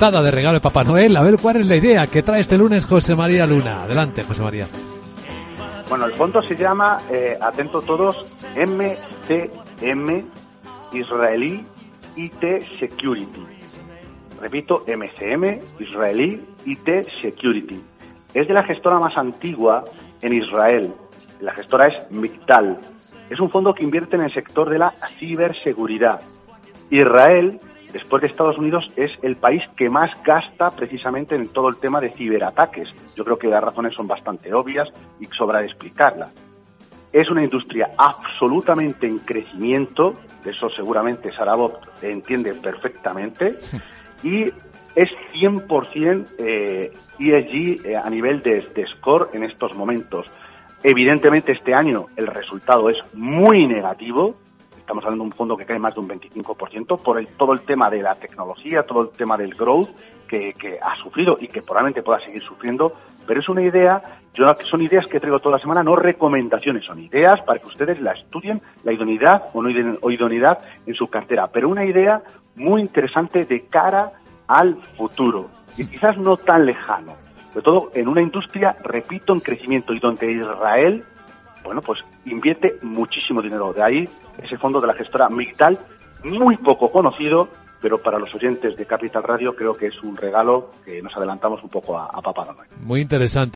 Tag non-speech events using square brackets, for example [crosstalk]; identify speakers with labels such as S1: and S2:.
S1: De regalo de Papá Noel. A ver cuál es la idea que trae este lunes José María Luna. Adelante, José María.
S2: Bueno, el fondo se llama, eh, atento todos, MCM Israelí IT Security. Repito, MCM Israelí IT Security. Es de la gestora más antigua en Israel. La gestora es Migdal. Es un fondo que invierte en el sector de la ciberseguridad. Israel, después de Estados Unidos, es el país que más gasta precisamente en todo el tema de ciberataques. Yo creo que las razones son bastante obvias y sobra de explicarlas. Es una industria absolutamente en crecimiento, eso seguramente Sarabot entiende perfectamente, [laughs] y es 100% eh, ESG eh, a nivel de, de score en estos momentos. Evidentemente este año el resultado es muy negativo, estamos hablando de un fondo que cae más de un 25% por el, todo el tema de la tecnología, todo el tema del growth que, ha sufrido y que probablemente pueda seguir sufriendo, pero es una idea, yo son ideas que traigo toda la semana, no recomendaciones, son ideas para que ustedes la estudien, la idoneidad o no idoneidad en su cartera, pero una idea muy interesante de cara al futuro y quizás no tan lejano, sobre todo en una industria, repito, en crecimiento y donde Israel, bueno, pues invierte muchísimo dinero. De ahí ese fondo de la gestora Migdal, muy poco conocido, pero para los oyentes de Capital Radio creo que es un regalo que nos adelantamos un poco a, a Papá Noel.
S1: Muy interesante.